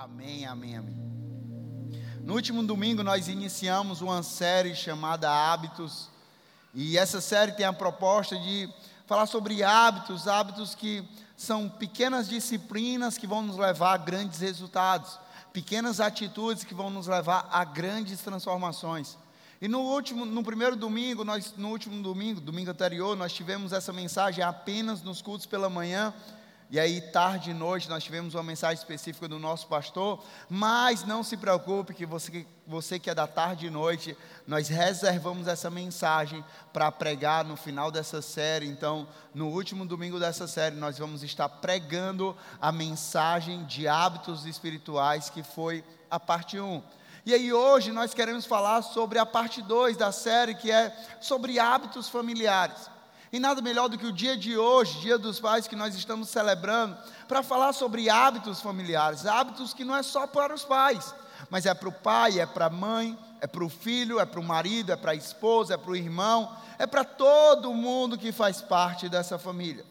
Amém, amém, amém. No último domingo nós iniciamos uma série chamada Hábitos, e essa série tem a proposta de falar sobre hábitos, hábitos que são pequenas disciplinas que vão nos levar a grandes resultados, pequenas atitudes que vão nos levar a grandes transformações. E no último, no primeiro domingo, nós, no último domingo, domingo anterior, nós tivemos essa mensagem apenas nos cultos pela manhã. E aí, tarde e noite, nós tivemos uma mensagem específica do nosso pastor. Mas não se preocupe, que você, você que é da tarde e noite, nós reservamos essa mensagem para pregar no final dessa série. Então, no último domingo dessa série, nós vamos estar pregando a mensagem de hábitos espirituais, que foi a parte 1. E aí hoje nós queremos falar sobre a parte 2 da série, que é sobre hábitos familiares. E nada melhor do que o dia de hoje, Dia dos Pais, que nós estamos celebrando, para falar sobre hábitos familiares, hábitos que não é só para os pais, mas é para o pai, é para a mãe, é para o filho, é para o marido, é para a esposa, é para o irmão, é para todo mundo que faz parte dessa família.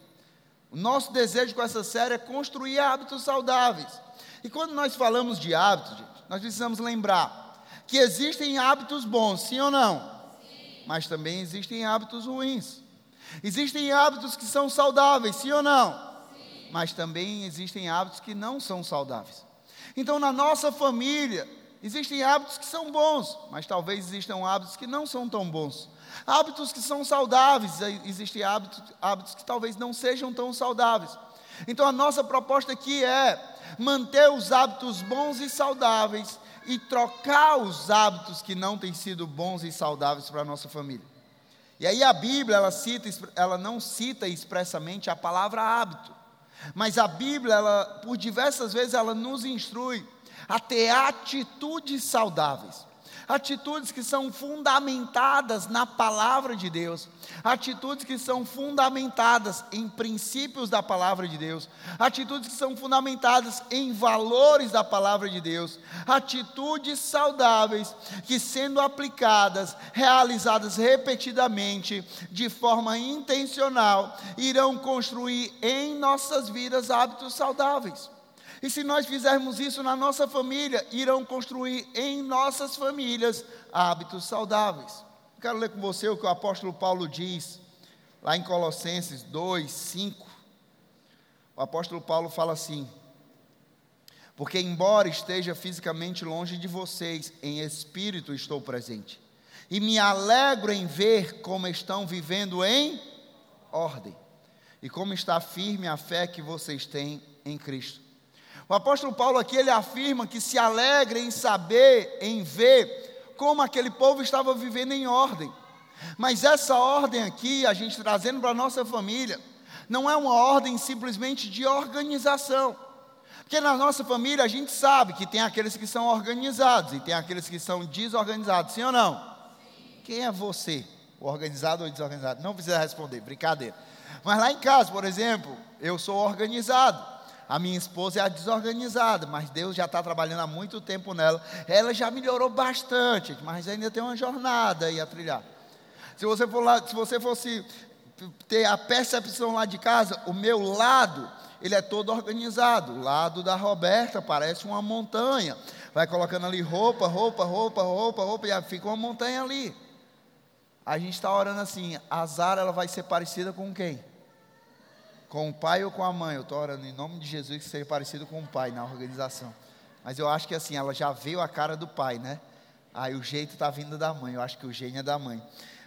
O nosso desejo com essa série é construir hábitos saudáveis. E quando nós falamos de hábitos, gente, nós precisamos lembrar que existem hábitos bons, sim ou não? Sim. Mas também existem hábitos ruins. Existem hábitos que são saudáveis, sim ou não? Sim. Mas também existem hábitos que não são saudáveis. Então, na nossa família, existem hábitos que são bons, mas talvez existam hábitos que não são tão bons. Hábitos que são saudáveis, existem hábitos, hábitos que talvez não sejam tão saudáveis. Então, a nossa proposta aqui é manter os hábitos bons e saudáveis e trocar os hábitos que não têm sido bons e saudáveis para a nossa família. E aí a Bíblia, ela, cita, ela não cita expressamente a palavra hábito, mas a Bíblia, ela, por diversas vezes, ela nos instrui a ter atitudes saudáveis atitudes que são fundamentadas na palavra de Deus, atitudes que são fundamentadas em princípios da palavra de Deus, atitudes que são fundamentadas em valores da palavra de Deus, atitudes saudáveis que, sendo aplicadas, realizadas repetidamente, de forma intencional, irão construir em nossas vidas hábitos saudáveis. E se nós fizermos isso na nossa família, irão construir em nossas famílias hábitos saudáveis. quero ler com você o que o apóstolo Paulo diz, lá em Colossenses 2, 5. O apóstolo Paulo fala assim: Porque, embora esteja fisicamente longe de vocês, em espírito estou presente. E me alegro em ver como estão vivendo em ordem. E como está firme a fé que vocês têm em Cristo. O apóstolo Paulo aqui ele afirma que se alegra em saber, em ver como aquele povo estava vivendo em ordem. Mas essa ordem aqui, a gente trazendo para a nossa família, não é uma ordem simplesmente de organização. Porque na nossa família a gente sabe que tem aqueles que são organizados e tem aqueles que são desorganizados, sim ou não? Sim. Quem é você? O organizado ou desorganizado? Não precisa responder, brincadeira. Mas lá em casa, por exemplo, eu sou organizado. A minha esposa é a desorganizada, mas Deus já está trabalhando há muito tempo nela. Ela já melhorou bastante, mas ainda tem uma jornada aí a trilhar. Se você for lá, se você fosse ter a percepção lá de casa, o meu lado, ele é todo organizado. O lado da Roberta parece uma montanha. Vai colocando ali roupa, roupa, roupa, roupa, roupa, e fica uma montanha ali. A gente está orando assim, a Zara ela vai ser parecida com quem? Com o pai ou com a mãe. Eu estou orando em nome de Jesus que seja parecido com o pai na organização. Mas eu acho que assim, ela já veio a cara do pai, né? Aí o jeito está vindo da mãe. Eu acho que o gênio é da mãe.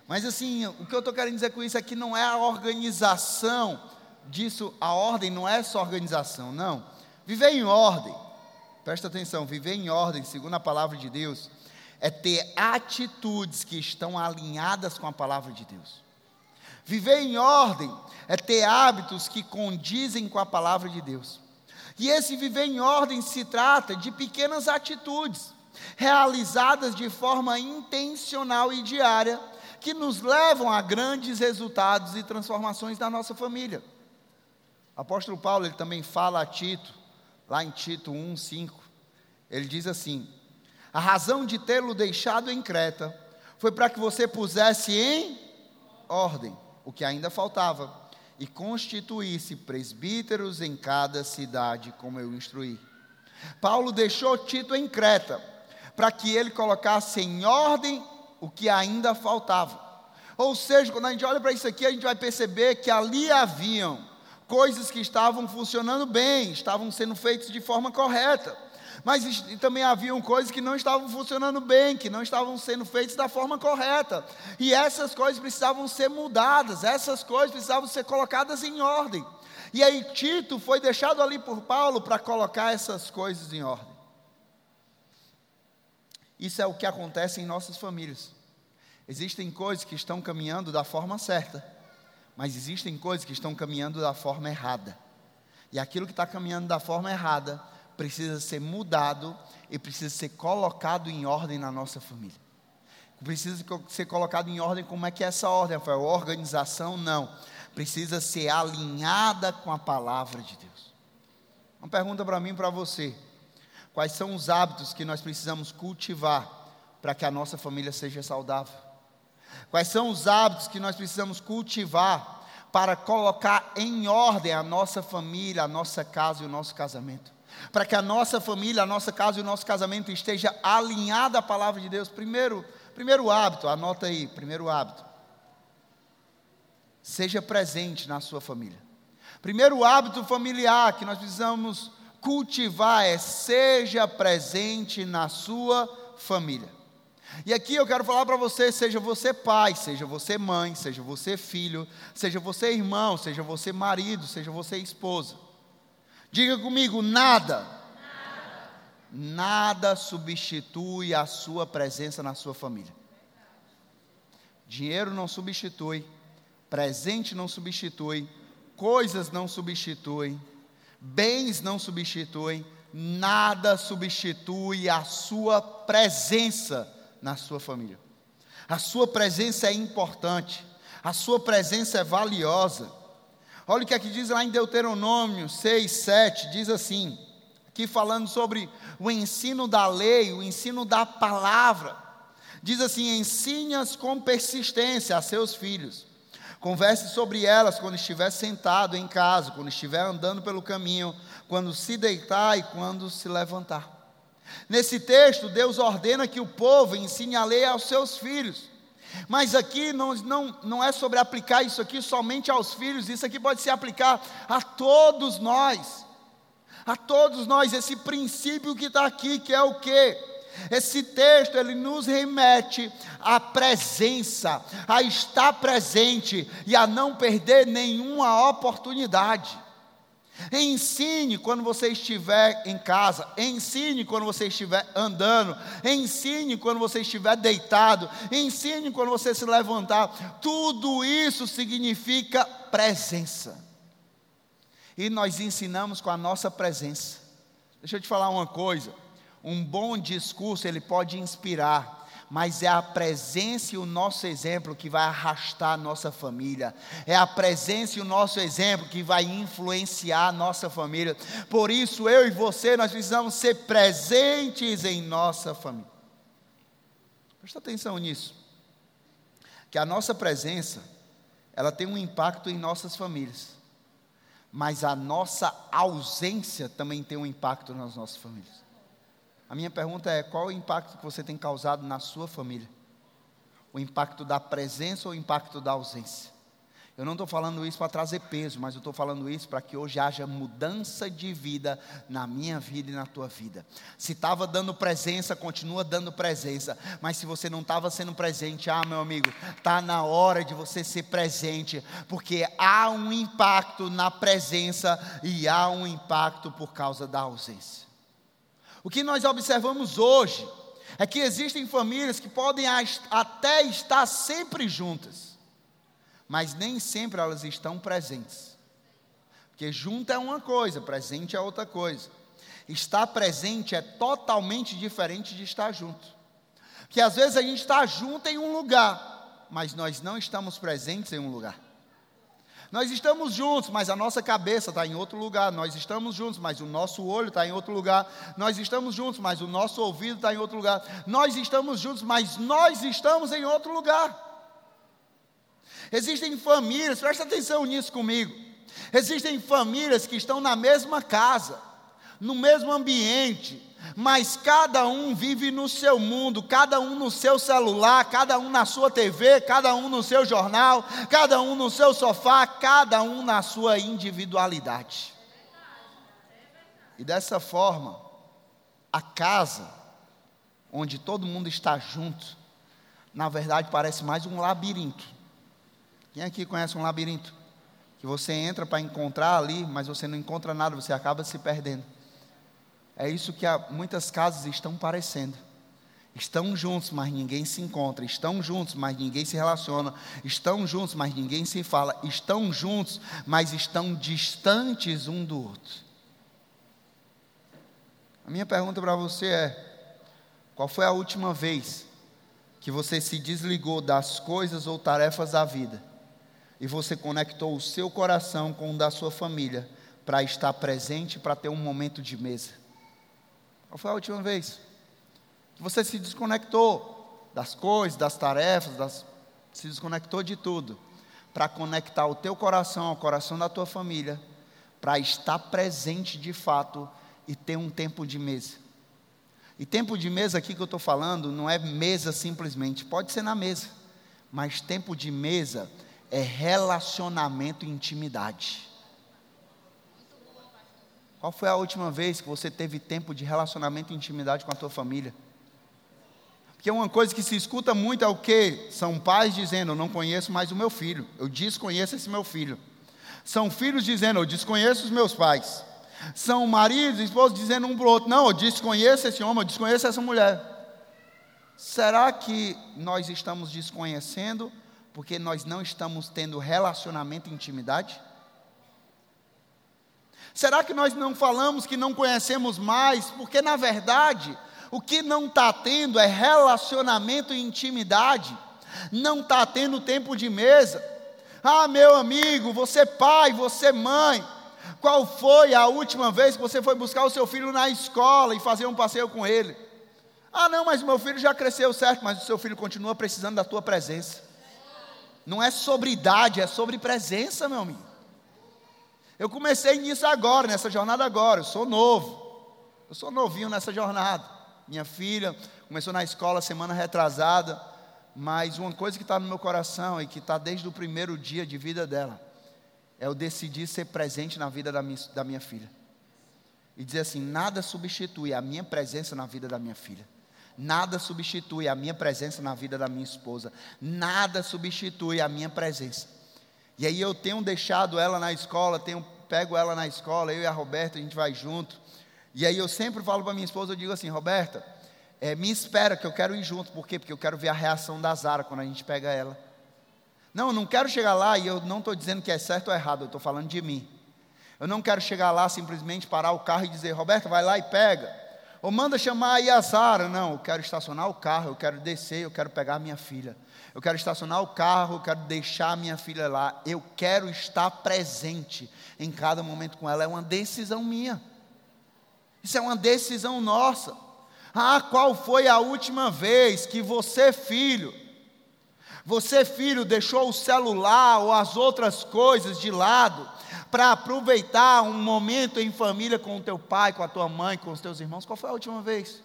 Mas assim, o que eu estou querendo dizer com isso é que não é a organização disso, a ordem não é só organização, não. Viver em ordem, presta atenção, viver em ordem, segundo a palavra de Deus, é ter atitudes que estão alinhadas com a palavra de Deus. Viver em ordem é ter hábitos que condizem com a palavra de Deus. E esse viver em ordem se trata de pequenas atitudes, realizadas de forma intencional e diária, que nos levam a grandes resultados e transformações na nossa família. O apóstolo Paulo ele também fala a Tito, lá em Tito 1, 5. Ele diz assim: A razão de tê-lo deixado em Creta foi para que você pusesse em ordem o que ainda faltava, e constituísse presbíteros em cada cidade, como eu instruí. Paulo deixou Tito em Creta para que ele colocasse em ordem o que ainda faltava. Ou seja, quando a gente olha para isso aqui, a gente vai perceber que ali haviam coisas que estavam funcionando bem, estavam sendo feitas de forma correta. Mas também haviam coisas que não estavam funcionando bem, que não estavam sendo feitas da forma correta. E essas coisas precisavam ser mudadas, essas coisas precisavam ser colocadas em ordem. E aí Tito foi deixado ali por Paulo para colocar essas coisas em ordem. Isso é o que acontece em nossas famílias. Existem coisas que estão caminhando da forma certa, mas existem coisas que estão caminhando da forma errada. E aquilo que está caminhando da forma errada precisa ser mudado e precisa ser colocado em ordem na nossa família. Precisa ser colocado em ordem, como é que é essa ordem, Rafael? Organização? Não precisa ser alinhada com a palavra de Deus. Uma pergunta para mim e para você: quais são os hábitos que nós precisamos cultivar para que a nossa família seja saudável? Quais são os hábitos que nós precisamos cultivar para colocar em ordem a nossa família, a nossa casa e o nosso casamento? Para que a nossa família, a nossa casa e o nosso casamento esteja alinhada à palavra de Deus. Primeiro, primeiro hábito, anota aí, primeiro hábito Seja presente na sua família. Primeiro hábito familiar que nós precisamos cultivar é seja presente na sua família. E aqui eu quero falar para você, seja você pai, seja você mãe, seja você filho, seja você irmão, seja você marido, seja você esposa. Diga comigo, nada, nada substitui a sua presença na sua família. Dinheiro não substitui, Presente não substitui, coisas não substituem, bens não substituem, nada substitui a sua presença na sua família. A sua presença é importante, a sua presença é valiosa. Olha o que aqui diz lá em Deuteronômio 6, 7, diz assim, aqui falando sobre o ensino da lei, o ensino da palavra. Diz assim: ensine-as com persistência a seus filhos Converse sobre elas quando estiver sentado em casa, quando estiver andando pelo caminho, quando se deitar e quando se levantar. Nesse texto, Deus ordena que o povo ensine a lei aos seus filhos. Mas aqui não, não, não é sobre aplicar isso aqui somente aos filhos, isso aqui pode se aplicar a todos nós. A todos nós, esse princípio que está aqui, que é o quê? Esse texto ele nos remete à presença, a estar presente e a não perder nenhuma oportunidade. Ensine quando você estiver em casa, ensine quando você estiver andando, ensine quando você estiver deitado, ensine quando você se levantar. Tudo isso significa presença. E nós ensinamos com a nossa presença. Deixa eu te falar uma coisa. Um bom discurso ele pode inspirar, mas é a presença e o nosso exemplo que vai arrastar a nossa família. É a presença e o nosso exemplo que vai influenciar a nossa família. Por isso, eu e você, nós precisamos ser presentes em nossa família. Presta atenção nisso. Que a nossa presença, ela tem um impacto em nossas famílias. Mas a nossa ausência também tem um impacto nas nossas famílias. A minha pergunta é: qual o impacto que você tem causado na sua família? O impacto da presença ou o impacto da ausência? Eu não estou falando isso para trazer peso, mas eu estou falando isso para que hoje haja mudança de vida na minha vida e na tua vida. Se estava dando presença, continua dando presença. Mas se você não estava sendo presente, ah, meu amigo, está na hora de você ser presente, porque há um impacto na presença e há um impacto por causa da ausência. O que nós observamos hoje é que existem famílias que podem até estar sempre juntas, mas nem sempre elas estão presentes. Porque junto é uma coisa, presente é outra coisa. Estar presente é totalmente diferente de estar junto. Porque às vezes a gente está junto em um lugar, mas nós não estamos presentes em um lugar. Nós estamos juntos, mas a nossa cabeça está em outro lugar. Nós estamos juntos, mas o nosso olho está em outro lugar. Nós estamos juntos, mas o nosso ouvido está em outro lugar. Nós estamos juntos, mas nós estamos em outro lugar. Existem famílias, presta atenção nisso comigo. Existem famílias que estão na mesma casa, no mesmo ambiente, mas cada um vive no seu mundo, cada um no seu celular, cada um na sua TV, cada um no seu jornal, cada um no seu sofá, cada um na sua individualidade. E dessa forma, a casa, onde todo mundo está junto, na verdade parece mais um labirinto. Quem aqui conhece um labirinto? Que você entra para encontrar ali, mas você não encontra nada, você acaba se perdendo. É isso que muitas casas estão parecendo. Estão juntos, mas ninguém se encontra. Estão juntos, mas ninguém se relaciona. Estão juntos, mas ninguém se fala. Estão juntos, mas estão distantes um do outro. A minha pergunta para você é: qual foi a última vez que você se desligou das coisas ou tarefas da vida e você conectou o seu coração com o da sua família para estar presente, para ter um momento de mesa? Qual foi a última vez que você se desconectou das coisas, das tarefas, das, se desconectou de tudo, para conectar o teu coração ao coração da tua família, para estar presente de fato e ter um tempo de mesa? E tempo de mesa aqui que eu estou falando não é mesa simplesmente, pode ser na mesa, mas tempo de mesa é relacionamento e intimidade. Qual foi a última vez que você teve tempo de relacionamento e intimidade com a tua família? Porque uma coisa que se escuta muito é o que? São pais dizendo, eu não conheço mais o meu filho, eu desconheço esse meu filho. São filhos dizendo, eu desconheço os meus pais. São maridos e esposos dizendo um para o outro, não, eu desconheço esse homem, eu desconheço essa mulher. Será que nós estamos desconhecendo porque nós não estamos tendo relacionamento e intimidade? Será que nós não falamos que não conhecemos mais? Porque, na verdade, o que não está tendo é relacionamento e intimidade, não está tendo tempo de mesa. Ah, meu amigo, você pai, você mãe, qual foi a última vez que você foi buscar o seu filho na escola e fazer um passeio com ele? Ah, não, mas meu filho já cresceu certo, mas o seu filho continua precisando da tua presença. Não é sobre idade, é sobre presença, meu amigo. Eu comecei nisso agora, nessa jornada agora. Eu sou novo. Eu sou novinho nessa jornada. Minha filha começou na escola semana retrasada. Mas uma coisa que está no meu coração e que está desde o primeiro dia de vida dela é eu decidir ser presente na vida da minha, da minha filha. E dizer assim: nada substitui a minha presença na vida da minha filha. Nada substitui a minha presença na vida da minha esposa. Nada substitui a minha presença. E aí eu tenho deixado ela na escola, tenho pego ela na escola, eu e a Roberta, a gente vai junto. E aí eu sempre falo para minha esposa, eu digo assim, Roberta, é, me espera que eu quero ir junto. Por quê? Porque eu quero ver a reação da Zara quando a gente pega ela. Não, eu não quero chegar lá e eu não estou dizendo que é certo ou errado, eu estou falando de mim. Eu não quero chegar lá simplesmente parar o carro e dizer, Roberta, vai lá e pega. Ou manda chamar aí a Zara. Não, eu quero estacionar o carro, eu quero descer, eu quero pegar minha filha. Eu quero estacionar o carro, eu quero deixar minha filha lá. Eu quero estar presente em cada momento com ela. É uma decisão minha. Isso é uma decisão nossa. Ah, qual foi a última vez que você, filho, você, filho, deixou o celular ou as outras coisas de lado para aproveitar um momento em família com o teu pai, com a tua mãe, com os teus irmãos? Qual foi a última vez?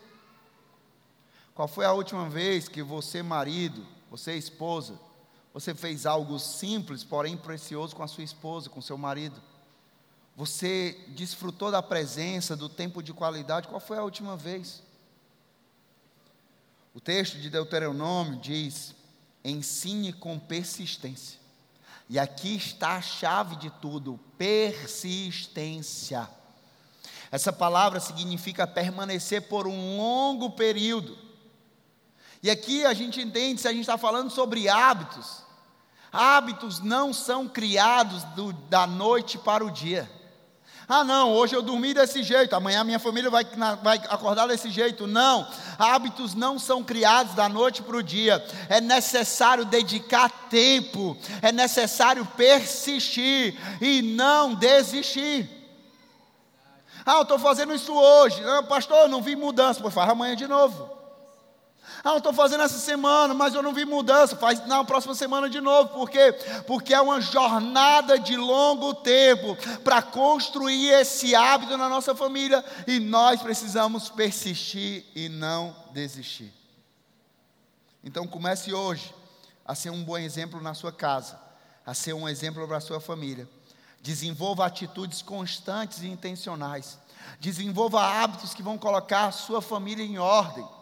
Qual foi a última vez que você, marido, você, esposa, você fez algo simples, porém precioso com a sua esposa, com seu marido? Você desfrutou da presença, do tempo de qualidade? Qual foi a última vez? O texto de Deuteronômio diz: ensine com persistência. E aqui está a chave de tudo: persistência. Essa palavra significa permanecer por um longo período. E aqui a gente entende, se a gente está falando sobre hábitos, hábitos não são criados do, da noite para o dia. Ah, não, hoje eu dormi desse jeito, amanhã minha família vai, vai acordar desse jeito. Não, hábitos não são criados da noite para o dia. É necessário dedicar tempo, é necessário persistir e não desistir. Ah, eu estou fazendo isso hoje. Ah, pastor, não vi mudança. Pois faz amanhã de novo. Ah, eu estou fazendo essa semana, mas eu não vi mudança. Faz na próxima semana de novo. Por quê? Porque é uma jornada de longo tempo para construir esse hábito na nossa família e nós precisamos persistir e não desistir. Então comece hoje a ser um bom exemplo na sua casa, a ser um exemplo para a sua família. Desenvolva atitudes constantes e intencionais. Desenvolva hábitos que vão colocar a sua família em ordem.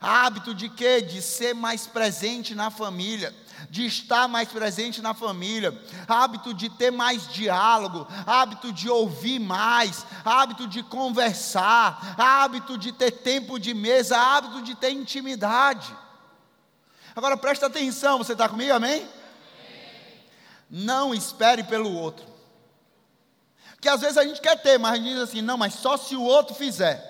Hábito de quê? De ser mais presente na família, de estar mais presente na família, hábito de ter mais diálogo, hábito de ouvir mais, hábito de conversar, hábito de ter tempo de mesa, hábito de ter intimidade. Agora presta atenção, você está comigo, amém? Não espere pelo outro. Porque às vezes a gente quer ter, mas a gente diz assim: não, mas só se o outro fizer.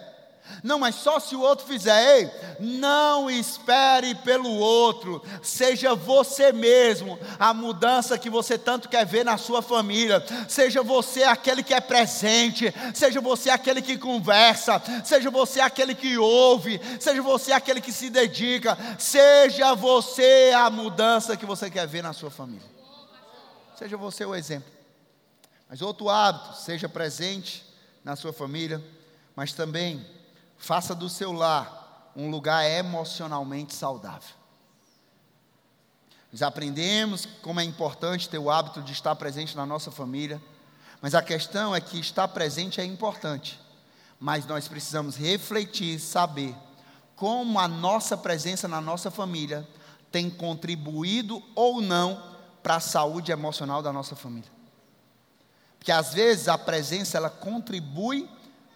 Não, mas só se o outro fizer. Ei, não espere pelo outro. Seja você mesmo a mudança que você tanto quer ver na sua família. Seja você aquele que é presente. Seja você aquele que conversa. Seja você aquele que ouve. Seja você aquele que se dedica. Seja você a mudança que você quer ver na sua família. Seja você o exemplo. Mas outro hábito, seja presente na sua família, mas também Faça do seu lar um lugar emocionalmente saudável. Nós aprendemos como é importante ter o hábito de estar presente na nossa família, mas a questão é que estar presente é importante, mas nós precisamos refletir, saber como a nossa presença na nossa família tem contribuído ou não para a saúde emocional da nossa família. Porque às vezes a presença ela contribui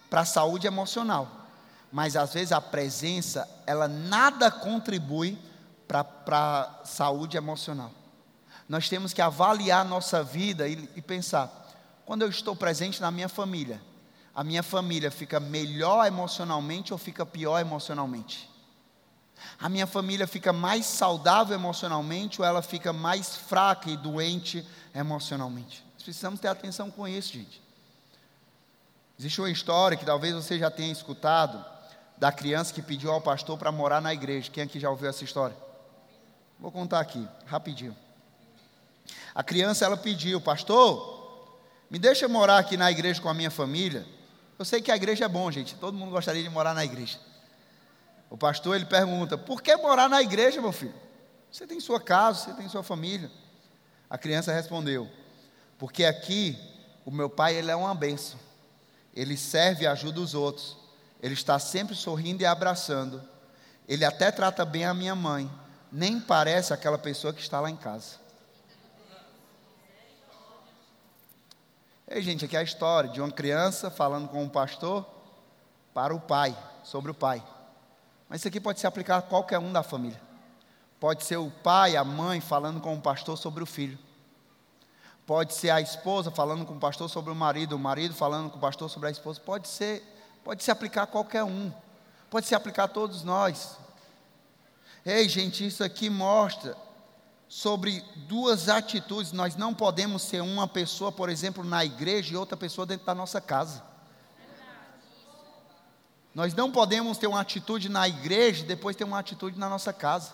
para a saúde emocional mas às vezes a presença, ela nada contribui para a saúde emocional. Nós temos que avaliar nossa vida e, e pensar: quando eu estou presente na minha família, a minha família fica melhor emocionalmente ou fica pior emocionalmente? A minha família fica mais saudável emocionalmente ou ela fica mais fraca e doente emocionalmente? Nós precisamos ter atenção com isso, gente. Existe uma história que talvez você já tenha escutado, da criança que pediu ao pastor para morar na igreja. Quem aqui já ouviu essa história? Vou contar aqui, rapidinho. A criança ela pediu, pastor, me deixa morar aqui na igreja com a minha família. Eu sei que a igreja é bom, gente. Todo mundo gostaria de morar na igreja. O pastor ele pergunta: "Por que morar na igreja, meu filho? Você tem sua casa, você tem sua família?" A criança respondeu: "Porque aqui o meu pai ele é uma benção. Ele serve e ajuda os outros. Ele está sempre sorrindo e abraçando. Ele até trata bem a minha mãe. Nem parece aquela pessoa que está lá em casa. Ei, gente, aqui é a história de uma criança falando com um pastor para o pai, sobre o pai. Mas isso aqui pode se aplicar a qualquer um da família. Pode ser o pai, a mãe falando com o pastor sobre o filho. Pode ser a esposa falando com o pastor sobre o marido, o marido falando com o pastor sobre a esposa. Pode ser Pode se aplicar a qualquer um. Pode se aplicar a todos nós. Ei, gente, isso aqui mostra sobre duas atitudes. Nós não podemos ser uma pessoa, por exemplo, na igreja e outra pessoa dentro da nossa casa. Nós não podemos ter uma atitude na igreja e depois ter uma atitude na nossa casa.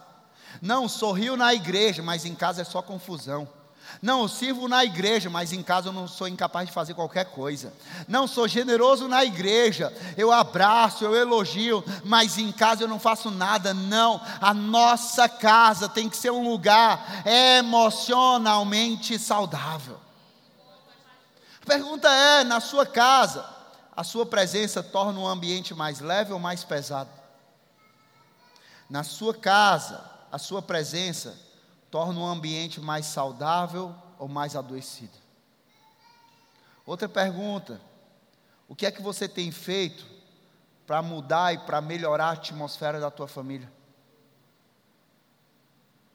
Não, sorriu na igreja, mas em casa é só confusão. Não, eu sirvo na igreja, mas em casa eu não sou incapaz de fazer qualquer coisa. Não, sou generoso na igreja, eu abraço, eu elogio, mas em casa eu não faço nada. Não, a nossa casa tem que ser um lugar emocionalmente saudável. A pergunta é: na sua casa, a sua presença torna o ambiente mais leve ou mais pesado? Na sua casa, a sua presença torna o ambiente mais saudável ou mais adoecido? Outra pergunta: o que é que você tem feito para mudar e para melhorar a atmosfera da tua família?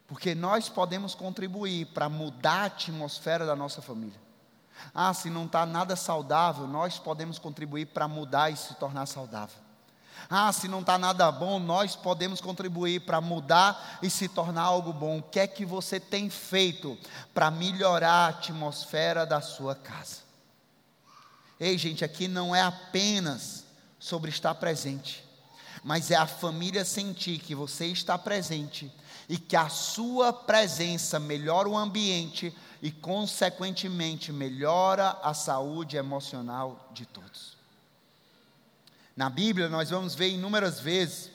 Porque nós podemos contribuir para mudar a atmosfera da nossa família. Ah, se não está nada saudável, nós podemos contribuir para mudar e se tornar saudável. Ah, se não está nada bom, nós podemos contribuir para mudar e se tornar algo bom. O que é que você tem feito para melhorar a atmosfera da sua casa? Ei, gente, aqui não é apenas sobre estar presente, mas é a família sentir que você está presente e que a sua presença melhora o ambiente e, consequentemente, melhora a saúde emocional de todos. Na Bíblia, nós vamos ver inúmeras vezes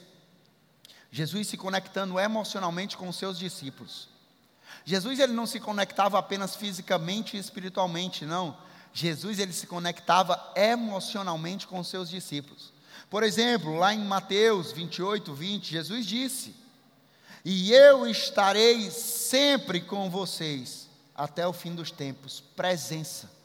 Jesus se conectando emocionalmente com os seus discípulos. Jesus ele não se conectava apenas fisicamente e espiritualmente, não. Jesus ele se conectava emocionalmente com os seus discípulos. Por exemplo, lá em Mateus 28, 20, Jesus disse: E eu estarei sempre com vocês até o fim dos tempos presença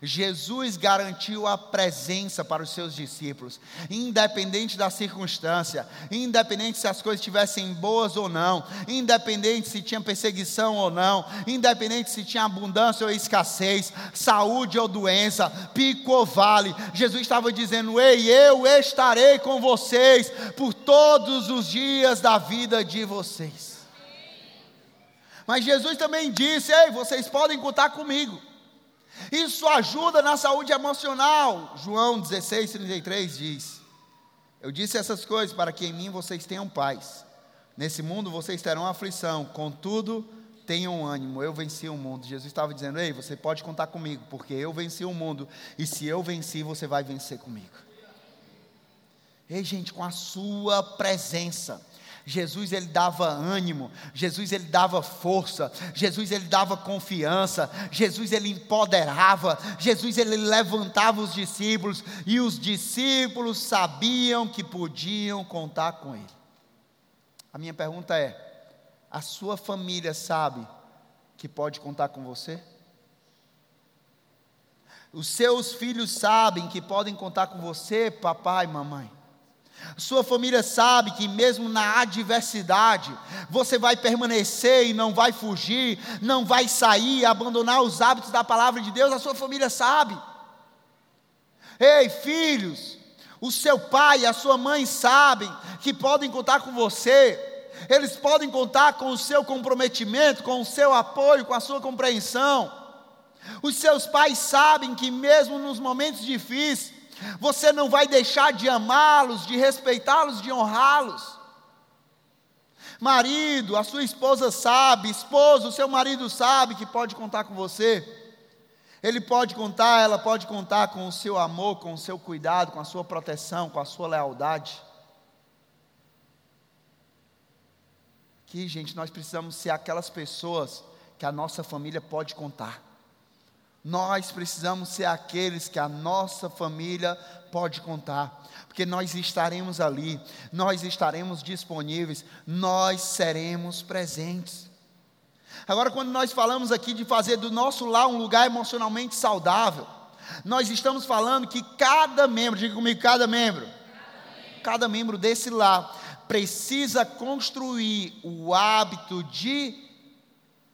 Jesus garantiu a presença para os seus discípulos, independente da circunstância, independente se as coisas estivessem boas ou não, independente se tinha perseguição ou não, independente se tinha abundância ou escassez, saúde ou doença, pico ou vale. Jesus estava dizendo: Ei, eu estarei com vocês por todos os dias da vida de vocês. Mas Jesus também disse: Ei, vocês podem contar comigo. Isso ajuda na saúde emocional. João 16, 33 diz: Eu disse essas coisas para que em mim vocês tenham paz. Nesse mundo vocês terão aflição, contudo, tenham ânimo, eu venci o mundo. Jesus estava dizendo: Ei, você pode contar comigo, porque eu venci o mundo, e se eu venci, você vai vencer comigo. Ei, gente, com a sua presença. Jesus ele dava ânimo, Jesus ele dava força, Jesus ele dava confiança, Jesus ele empoderava, Jesus ele levantava os discípulos e os discípulos sabiam que podiam contar com ele. A minha pergunta é: a sua família sabe que pode contar com você? Os seus filhos sabem que podem contar com você, papai e mamãe? Sua família sabe que, mesmo na adversidade, você vai permanecer e não vai fugir, não vai sair, abandonar os hábitos da palavra de Deus. A sua família sabe. Ei, filhos, o seu pai e a sua mãe sabem que podem contar com você, eles podem contar com o seu comprometimento, com o seu apoio, com a sua compreensão. Os seus pais sabem que, mesmo nos momentos difíceis, você não vai deixar de amá-los, de respeitá-los, de honrá-los. Marido, a sua esposa sabe, esposo, o seu marido sabe que pode contar com você. Ele pode contar, ela pode contar com o seu amor, com o seu cuidado, com a sua proteção, com a sua lealdade. Aqui, gente, nós precisamos ser aquelas pessoas que a nossa família pode contar. Nós precisamos ser aqueles que a nossa família pode contar, porque nós estaremos ali, nós estaremos disponíveis, nós seremos presentes. Agora, quando nós falamos aqui de fazer do nosso lar um lugar emocionalmente saudável, nós estamos falando que cada membro, diga comigo, cada membro, cada membro desse lar precisa construir o hábito de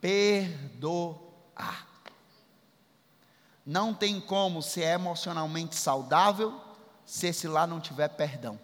perdoar. Não tem como ser emocionalmente saudável se esse lá não tiver perdão.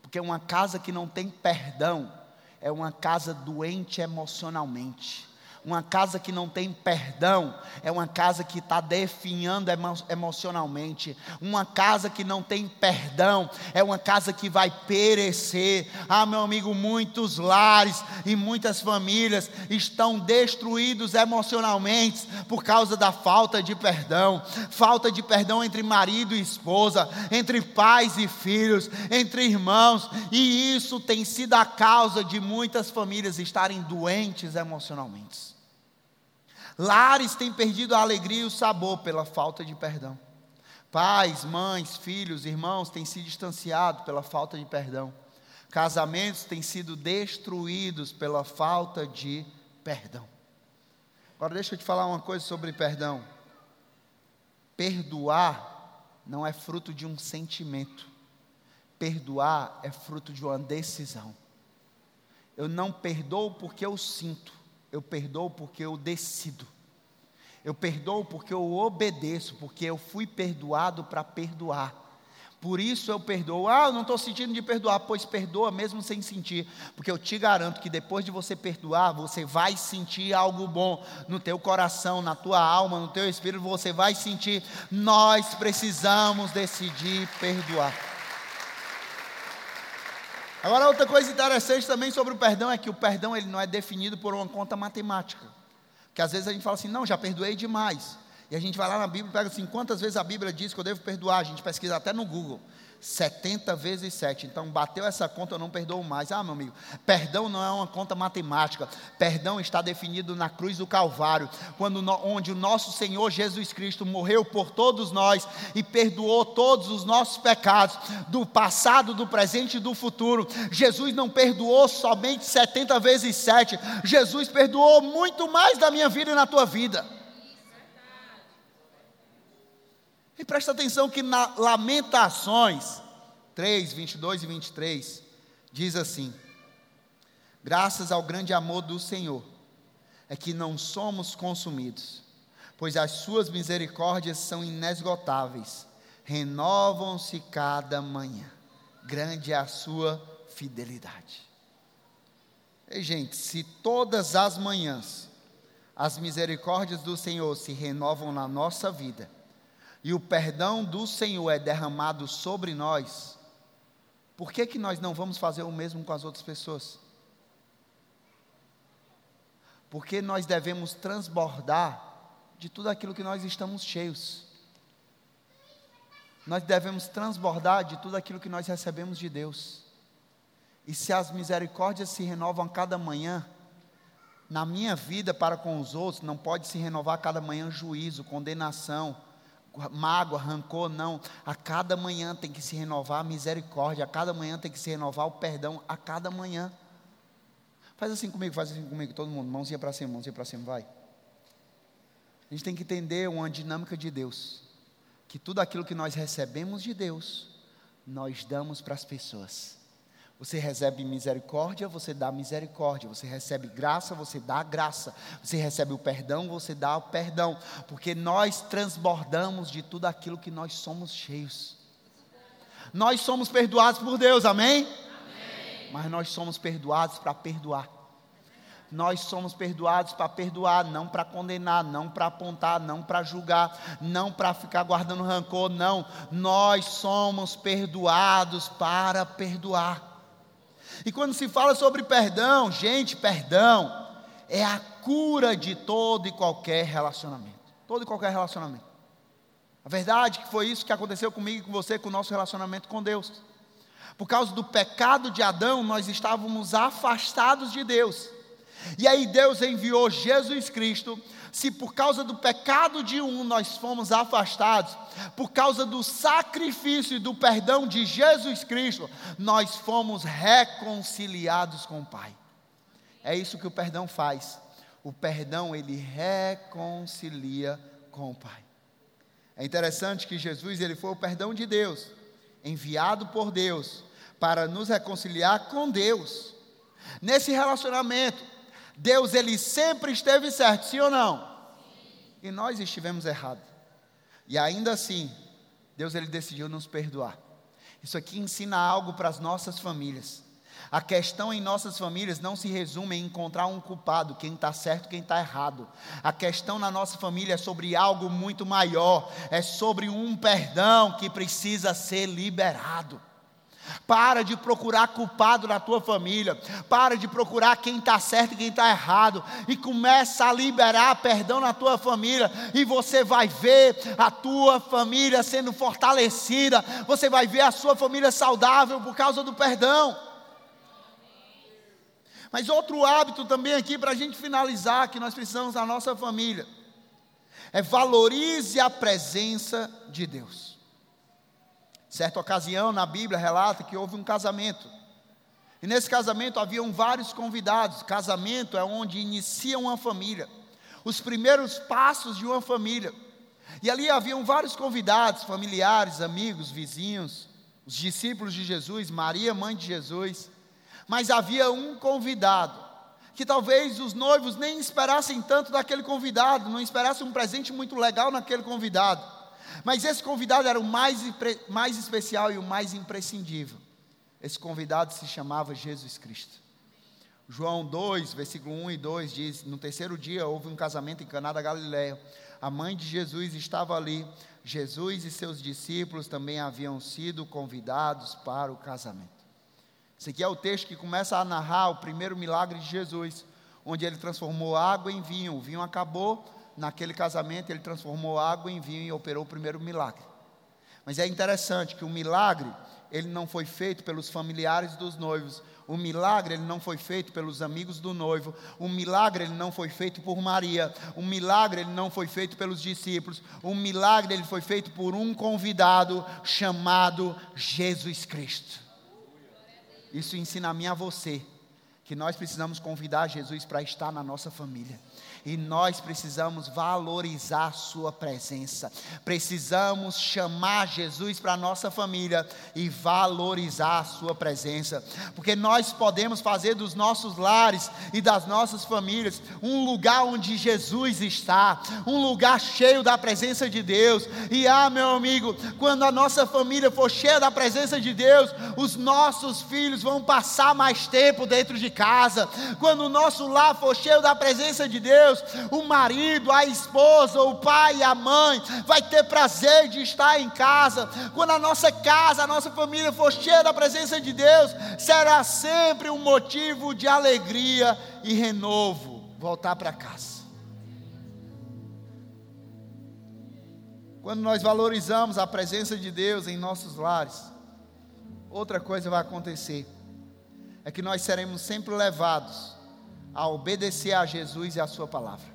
Porque uma casa que não tem perdão é uma casa doente emocionalmente. Uma casa que não tem perdão é uma casa que está definhando emo emocionalmente. Uma casa que não tem perdão é uma casa que vai perecer. Ah, meu amigo, muitos lares e muitas famílias estão destruídos emocionalmente por causa da falta de perdão. Falta de perdão entre marido e esposa, entre pais e filhos, entre irmãos. E isso tem sido a causa de muitas famílias estarem doentes emocionalmente. Lares têm perdido a alegria e o sabor pela falta de perdão. Pais, mães, filhos, irmãos têm se distanciado pela falta de perdão. Casamentos têm sido destruídos pela falta de perdão. Agora deixa eu te falar uma coisa sobre perdão. Perdoar não é fruto de um sentimento. Perdoar é fruto de uma decisão. Eu não perdoo porque eu sinto eu perdoo porque eu decido. Eu perdoo porque eu obedeço, porque eu fui perdoado para perdoar. Por isso eu perdoo. Ah, eu não estou sentindo de perdoar, pois perdoa mesmo sem sentir, porque eu te garanto que depois de você perdoar, você vai sentir algo bom no teu coração, na tua alma, no teu espírito, você vai sentir. Nós precisamos decidir perdoar. Agora, outra coisa interessante também sobre o perdão é que o perdão ele não é definido por uma conta matemática. Que às vezes a gente fala assim, não, já perdoei demais. E a gente vai lá na Bíblia e pega assim, quantas vezes a Bíblia diz que eu devo perdoar? A gente pesquisa até no Google. 70 vezes 7. Então, bateu essa conta, eu não perdoo mais. Ah, meu amigo, perdão não é uma conta matemática. Perdão está definido na cruz do Calvário, quando onde o nosso Senhor Jesus Cristo morreu por todos nós e perdoou todos os nossos pecados, do passado, do presente e do futuro. Jesus não perdoou somente 70 vezes 7. Jesus perdoou muito mais da minha vida e na tua vida. E presta atenção que na Lamentações 3, 22 e 23, diz assim: Graças ao grande amor do Senhor, é que não somos consumidos, pois as suas misericórdias são inesgotáveis, renovam-se cada manhã, grande é a sua fidelidade. E, gente, se todas as manhãs as misericórdias do Senhor se renovam na nossa vida, e o perdão do Senhor é derramado sobre nós, por que, que nós não vamos fazer o mesmo com as outras pessoas? Porque nós devemos transbordar de tudo aquilo que nós estamos cheios. Nós devemos transbordar de tudo aquilo que nós recebemos de Deus. E se as misericórdias se renovam a cada manhã, na minha vida para com os outros, não pode se renovar a cada manhã juízo, condenação, mágoa, rancor, não. A cada manhã tem que se renovar a misericórdia, a cada manhã tem que se renovar o perdão, a cada manhã. Faz assim comigo, faz assim comigo, todo mundo, mãozinha para cima, mãozinha para cima, vai. A gente tem que entender uma dinâmica de Deus, que tudo aquilo que nós recebemos de Deus, nós damos para as pessoas. Você recebe misericórdia, você dá misericórdia. Você recebe graça, você dá graça. Você recebe o perdão, você dá o perdão. Porque nós transbordamos de tudo aquilo que nós somos cheios. Nós somos perdoados por Deus, amém? amém. Mas nós somos perdoados para perdoar. Nós somos perdoados para perdoar, não para condenar, não para apontar, não para julgar, não para ficar guardando rancor, não. Nós somos perdoados para perdoar. E quando se fala sobre perdão, gente, perdão é a cura de todo e qualquer relacionamento. Todo e qualquer relacionamento. A verdade é que foi isso que aconteceu comigo e com você, com o nosso relacionamento com Deus. Por causa do pecado de Adão, nós estávamos afastados de Deus. E aí Deus enviou Jesus Cristo se por causa do pecado de um nós fomos afastados, por causa do sacrifício e do perdão de Jesus Cristo, nós fomos reconciliados com o Pai. É isso que o perdão faz. O perdão ele reconcilia com o Pai. É interessante que Jesus ele foi o perdão de Deus, enviado por Deus para nos reconciliar com Deus. Nesse relacionamento, Deus ele sempre esteve certo, sim ou não? E nós estivemos errados. E ainda assim, Deus ele decidiu nos perdoar. Isso aqui ensina algo para as nossas famílias. A questão em nossas famílias não se resume em encontrar um culpado, quem está certo, quem está errado. A questão na nossa família é sobre algo muito maior, é sobre um perdão que precisa ser liberado. Para de procurar culpado na tua família. Para de procurar quem está certo e quem está errado. E começa a liberar perdão na tua família. E você vai ver a tua família sendo fortalecida. Você vai ver a sua família saudável por causa do perdão. Mas outro hábito também aqui para a gente finalizar, que nós precisamos da nossa família, é valorize a presença de Deus. Certa ocasião na Bíblia relata que houve um casamento. E nesse casamento haviam vários convidados. Casamento é onde inicia uma família. Os primeiros passos de uma família. E ali haviam vários convidados, familiares, amigos, vizinhos, os discípulos de Jesus, Maria, mãe de Jesus. Mas havia um convidado, que talvez os noivos nem esperassem tanto daquele convidado, não esperassem um presente muito legal naquele convidado. Mas esse convidado era o mais, mais especial e o mais imprescindível. Esse convidado se chamava Jesus Cristo. João 2, versículo 1 e 2 diz: No terceiro dia houve um casamento em Caná da Galiléia. A mãe de Jesus estava ali. Jesus e seus discípulos também haviam sido convidados para o casamento. Esse aqui é o texto que começa a narrar o primeiro milagre de Jesus, onde ele transformou água em vinho. O vinho acabou, naquele casamento ele transformou água em vinho e operou o primeiro milagre. Mas é interessante que o milagre, ele não foi feito pelos familiares dos noivos, o milagre ele não foi feito pelos amigos do noivo. O milagre ele não foi feito por Maria. O milagre ele não foi feito pelos discípulos. O milagre ele foi feito por um convidado chamado Jesus Cristo. Isso ensina a mim a você que nós precisamos convidar Jesus para estar na nossa família e nós precisamos valorizar a Sua presença. Precisamos chamar Jesus para a nossa família e valorizar a Sua presença, porque nós podemos fazer dos nossos lares e das nossas famílias um lugar onde Jesus está, um lugar cheio da presença de Deus. E ah, meu amigo, quando a nossa família for cheia da presença de Deus, os nossos filhos vão passar mais tempo dentro de casa. Quando o nosso lar for cheio da presença de Deus, Deus, o marido, a esposa, o pai, a mãe, vai ter prazer de estar em casa. Quando a nossa casa, a nossa família for cheia da presença de Deus, será sempre um motivo de alegria e renovo voltar para casa. Quando nós valorizamos a presença de Deus em nossos lares, outra coisa vai acontecer: é que nós seremos sempre levados a obedecer a Jesus e a Sua palavra.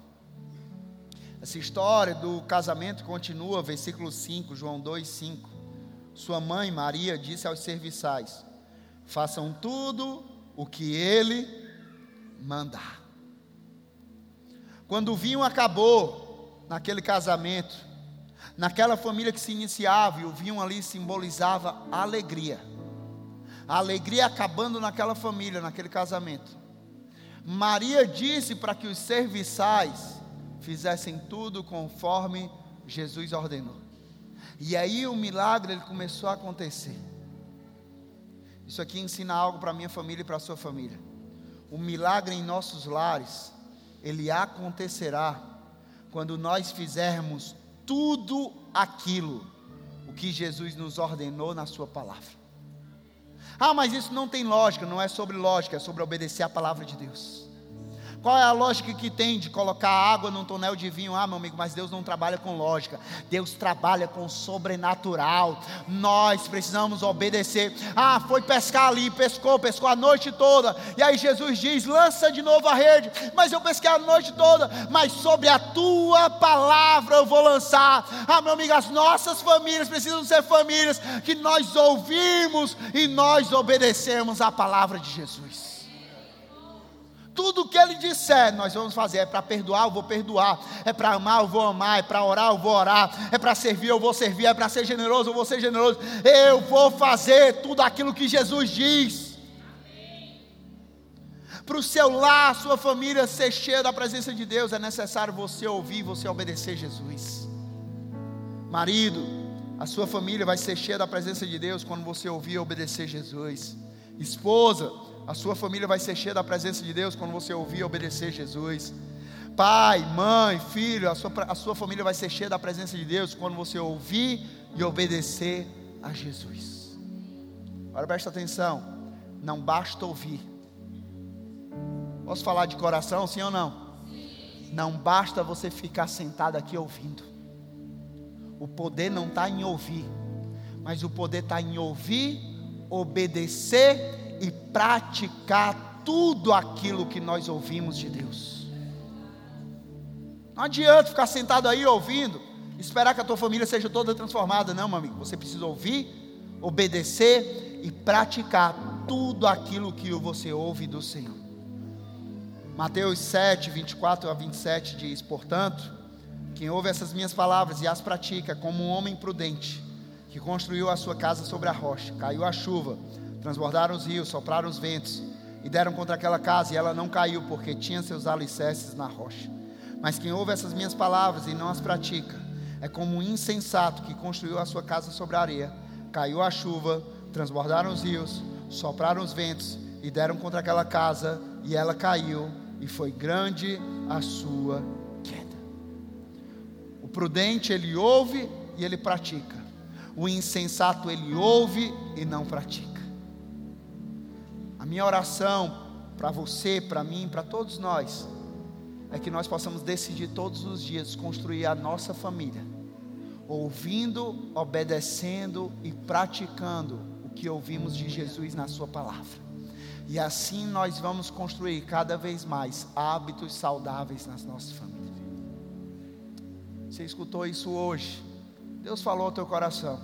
Essa história do casamento continua, versículo 5, João 2, 5. Sua mãe Maria disse aos serviçais: Façam tudo o que ele mandar. Quando o vinho acabou naquele casamento, naquela família que se iniciava, e o vinho ali simbolizava alegria. A alegria acabando naquela família, naquele casamento. Maria disse para que os serviçais fizessem tudo conforme Jesus ordenou. E aí o milagre ele começou a acontecer. Isso aqui ensina algo para minha família e para a sua família. O milagre em nossos lares, ele acontecerá quando nós fizermos tudo aquilo o que Jesus nos ordenou na sua palavra. Ah, mas isso não tem lógica, não é sobre lógica, é sobre obedecer a palavra de Deus. Qual é a lógica que tem de colocar água num tonel de vinho? Ah, meu amigo, mas Deus não trabalha com lógica. Deus trabalha com sobrenatural. Nós precisamos obedecer. Ah, foi pescar ali, pescou, pescou a noite toda. E aí Jesus diz: lança de novo a rede. Mas eu pesquei a noite toda. Mas sobre a tua palavra eu vou lançar. Ah, meu amigo, as nossas famílias precisam ser famílias que nós ouvimos e nós obedecemos a palavra de Jesus. Tudo que Ele disser, nós vamos fazer. É para perdoar, eu vou perdoar. É para amar, eu vou amar. É para orar, eu vou orar. É para servir, eu vou servir. É para ser generoso, eu vou ser generoso. Eu vou fazer tudo aquilo que Jesus diz. Para o seu lar, sua família ser cheia da presença de Deus, é necessário você ouvir, você obedecer Jesus. Marido, a sua família vai ser cheia da presença de Deus quando você ouvir e obedecer Jesus. Esposa, a sua família vai ser cheia da presença de Deus quando você ouvir e obedecer Jesus. Pai, mãe, filho, a sua, a sua família vai ser cheia da presença de Deus quando você ouvir e obedecer a Jesus. Agora presta atenção, não basta ouvir. Posso falar de coração, sim ou não? Não basta você ficar sentado aqui ouvindo. O poder não está em ouvir, mas o poder está em ouvir, obedecer e praticar tudo aquilo que nós ouvimos de Deus. Não adianta ficar sentado aí ouvindo, esperar que a tua família seja toda transformada, não, meu amigo. Você precisa ouvir, obedecer e praticar tudo aquilo que você ouve do Senhor. Mateus 7, 24 a 27 diz: Portanto, quem ouve essas minhas palavras e as pratica, como um homem prudente, que construiu a sua casa sobre a rocha, caiu a chuva transbordaram os rios, sopraram os ventos e deram contra aquela casa, e ela não caiu, porque tinha seus alicerces na rocha. Mas quem ouve essas minhas palavras e não as pratica, é como um insensato que construiu a sua casa sobre a areia. Caiu a chuva, transbordaram os rios, sopraram os ventos e deram contra aquela casa, e ela caiu, e foi grande a sua queda. O prudente ele ouve e ele pratica. O insensato ele ouve e não pratica. Minha oração para você, para mim, para todos nós, é que nós possamos decidir todos os dias construir a nossa família, ouvindo, obedecendo e praticando o que ouvimos de Jesus na Sua palavra. E assim nós vamos construir cada vez mais hábitos saudáveis nas nossas famílias. Você escutou isso hoje? Deus falou ao teu coração.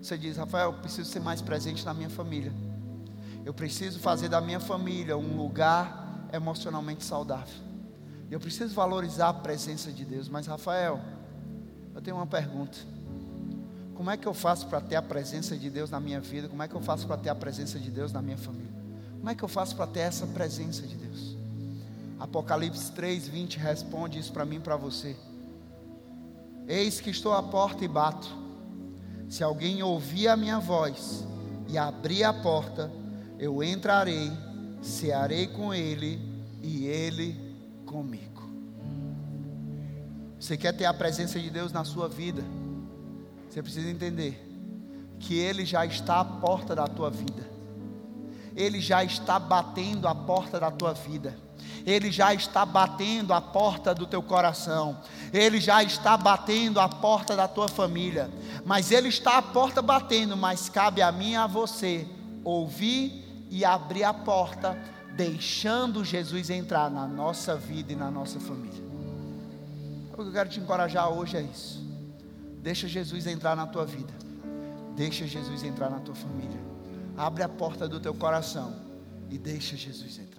Você diz, Rafael, eu preciso ser mais presente na minha família. Eu preciso fazer da minha família um lugar emocionalmente saudável. Eu preciso valorizar a presença de Deus. Mas, Rafael, eu tenho uma pergunta. Como é que eu faço para ter a presença de Deus na minha vida? Como é que eu faço para ter a presença de Deus na minha família? Como é que eu faço para ter essa presença de Deus? Apocalipse 3, 20 responde isso para mim e para você. Eis que estou à porta e bato. Se alguém ouvir a minha voz e abrir a porta, eu entrarei, cearei com ele e ele comigo. Você quer ter a presença de Deus na sua vida? Você precisa entender que ele já está à porta da tua vida. Ele já está batendo a porta da tua vida. Ele já está batendo a porta do teu coração, Ele já está batendo a porta da tua família, mas Ele está a porta batendo, mas cabe a mim e a você ouvir e abrir a porta, deixando Jesus entrar na nossa vida e na nossa família. O que eu quero te encorajar hoje é isso. Deixa Jesus entrar na tua vida. Deixa Jesus entrar na tua família. Abre a porta do teu coração e deixa Jesus entrar.